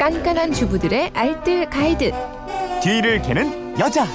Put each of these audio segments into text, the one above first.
깐깐한 주부들의 알뜰 가이드. 뒤를 캐는 여자.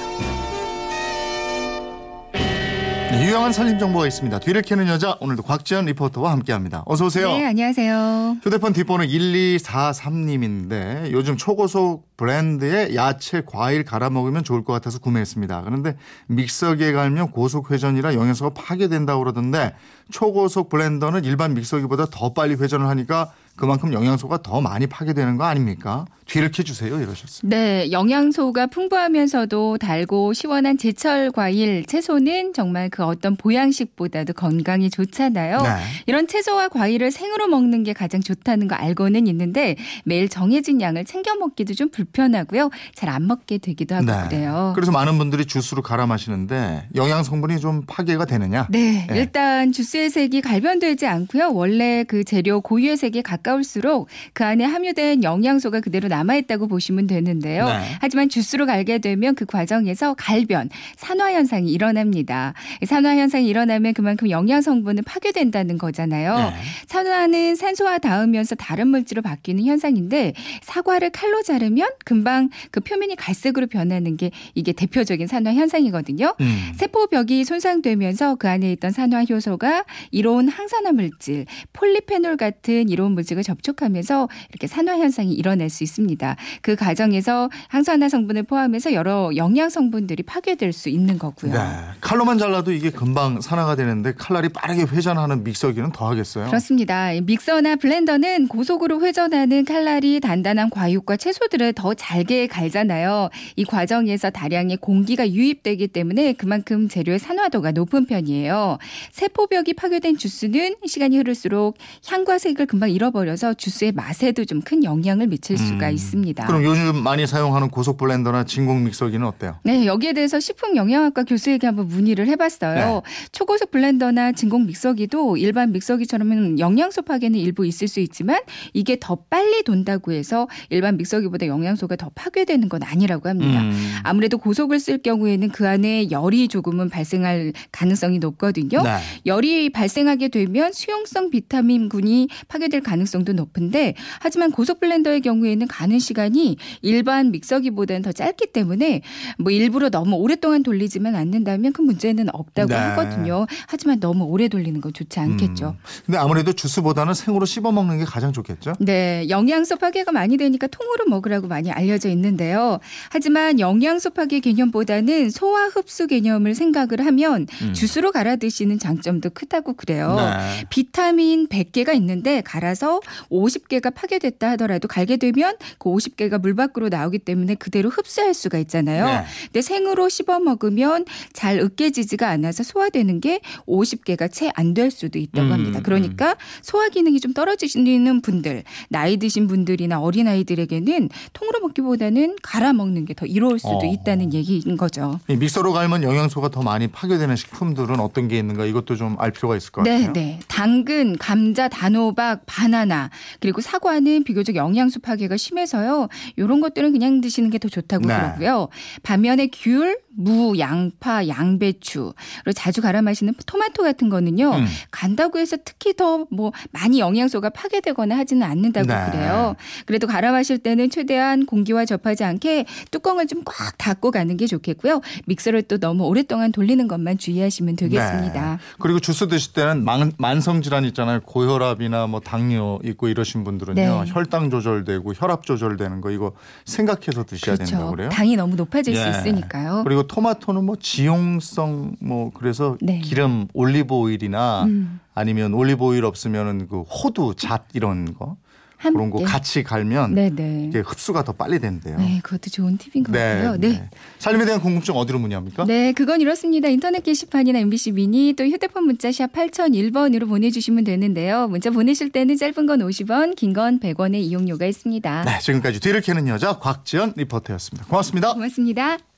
네, 유용한 살림 정보가 있습니다. 뒤를 캐는 여자 오늘도 곽지연 리포터와 함께합니다. 어서 오세요. 네, 안녕하세요. 휴대폰 뒷번호 1243님인데 요즘 초고속 브랜드의 야채, 과일 갈아 먹으면 좋을 것 같아서 구매했습니다. 그런데 믹서기에 갈면 고속 회전이라 영양소가 파괴된다고 그러던데 초고속 블렌더는 일반 믹서기보다 더 빨리 회전을 하니까 그만큼 영양소가 더 많이 파괴되는 거 아닙니까? 뒤를 캐주세요 이러셨어요. 네, 영양소가 풍부하면서도 달고 시원한 제철 과일, 채소는 정말 그 어떤 보양식보다도 건강에 좋잖아요. 네. 이런 채소와 과일을 생으로 먹는 게 가장 좋다는 거 알고는 있는데 매일 정해진 양을 챙겨 먹기도 좀 불편하고요. 잘 안 먹게 되기도 하고 그래요. 그래서 많은 분들이 주스로 갈아 마시는데 영양 성분이 좀 파괴가 되느냐? 네, 네. 일단 주스의 색이 갈변되지 않고요. 원래 그 재료 고유의 색에 가까울수록 그 안에 함유된 영양소가 그대로 남아있다고 보시면 되는데요. 네. 하지만 주스로 갈게 되면 그 과정에서 갈변, 산화 현상이 일어납니다. 산화 현상이 일어나면 그만큼 영양 성분은 파괴된다는 거잖아요. 네. 산화는 산소와 닿으면서 다른 물질로 바뀌는 현상인데 사과를 칼로 자르면 금방 그 표면이 갈색으로 변하는 게 이게 대표적인 산화 현상이거든요. 음. 세포 벽이 손상되면서 그 안에 있던 산화 효소가 이로운 항산화 물질, 폴리페놀 같은 이로운 물질 과 접촉하면서 이렇게 산화 현상이 일어날 수 있습니다. 그 과정에서 항산화 성분을 포함해서 여러 영양 성분들이 파괴될 수 있는 거고요. 네. 칼로만 잘라도 이게 금방 산화가 되는데 칼날이 빠르게 회전하는 믹서기는 더 하겠어요. 그렇습니다. 이 믹서나 블렌더는 고속으로 회전하는 칼날이 단단한 과육과 채소들을 더 잘게 갈잖아요. 이 과정에서 다량의 공기가 유입되기 때문에 그만큼 재료의 산화도가 높은 편이에요. 세포벽이 파괴된 주스는 시간이 흐를수록 향과 색을 금방 잃어버 려서 주스의 맛에도 좀 큰 영향을 미칠 수가 음. 있습니다. 그럼 요즘 많이 사용하는 고속 블렌더나 진공 믹서기는 어때요? 네, 여기에 대해서 식품 영양학과 교수에게 한번 문의를 해봤어요. 초고속 블렌더나 진공 믹서기도 일반 믹서기처럼 영양소 파괴는 일부 있을 수 있지만 이게 더 빨리 돈다고 해서 일반 믹서기보다 영양소가 더 파괴되는 건 아니라고 합니다. 음. 아무래도 고속을 쓸 경우에는 그 안에 열이 조금은 발생할 가능성이 높거든요. 네. 열이 발생하게 되면 수용성 비타민군이 파괴될 가능성 도 높은데 하지만 고속 블렌더의 경우에는 가는 시간이 일반 믹서기보다는 더 짧기 때문에 뭐 일부러 너무 오랫동안 돌리지만 않는다면 그 문제는 없다고 네. 하거든요. 하지만 너무 오래 돌리는 건 좋지 않겠죠. 음. 근데 아무래도 주스보다는 생으로 씹어 먹는 게 가장 좋겠죠? 네, 영양소 파괴가 많이 되니까 통으로 먹으라고 많이 알려져 있는데요. 하지만 영양소 파괴 개념보다는 소화 흡수 개념을 생각을 하면 음. 주스로 갈아 드시는 장점도 크다고 그래요. 네. 비타민 100개가 있는데 갈아서 50개가 파괴됐다 하더라도 갈게 되면 그 50개가 물 밖으로 나오기 때문에 그대로 흡수할 수가 있잖아요. 네. 근데 생으로 씹어 먹으면 잘 으깨지지가 않아서 소화되는 게 50개가 채 안 될 수도 있다고 음, 합니다. 그러니까 소화 기능이 좀 떨어지시는 분들, 나이 드신 분들이나 어린 아이들에게는 통으로 먹기보다는 갈아 먹는 게 더 이로울 수도 어. 있다는 얘기인 거죠. 이 믹서로 갈면 영양소가 더 많이 파괴되는 식품들은 어떤 게 있는가 이것도 좀 알 필요가 있을 것 네, 같아요. 네. 당근, 감자, 단호박, 바나 나, 그리고 사과는 비교적 영양소 파괴가 심해서요. 이런 것들은 그냥 드시는 게 더 좋다고 네. 그러고요. 반면에 귤, 무, 양파, 양배추, 그리고 자주 갈아 마시는 토마토 같은 거는요. 음. 간다고 해서 특히 더 뭐 많이 영양소가 파괴되거나 하지는 않는다고 네. 그래요. 그래도 갈아 마실 때는 최대한 공기와 접하지 않게 뚜껑을 좀 꽉 닫고 가는 게 좋겠고요. 믹서를 또 너무 오랫동안 돌리는 것만 주의하시면 되겠습니다. 네. 그리고 주스 드실 때는 만, 만성 질환 있잖아요. 고혈압이나 뭐 당뇨 있고 이러신 분들은요. 네. 혈당 조절되고 혈압 조절되는 거 이거 생각해서 드셔야 된다고 그렇죠. 그래요. 당이 너무 높아질 수 예. 있으니까요. 그리고 토마토는 뭐 지용성 뭐 그래서 네. 기름 올리브 오일이나 음. 아니면 올리브 오일 없으면은 그 호두 잣 이런 거 그런 거 함께. 같이 갈면 네네. 이게 흡수가 더 빨리 된대요. 네, 그것도 좋은 팁인 것 같아요. 네. 삶에 대한 궁금증 어디로 문의합니까? 네, 그건 이렇습니다. 인터넷 게시판이나 MBC 미니 또 휴대폰 문자 샵 8001번으로 보내주시면 되는데요. 문자 보내실 때는 짧은 건 50원, 긴 건 100원의 이용료가 있습니다. 네, 지금까지 뒤를 캐는 여자 곽지연 리포터였습니다. 고맙습니다. 고맙습니다.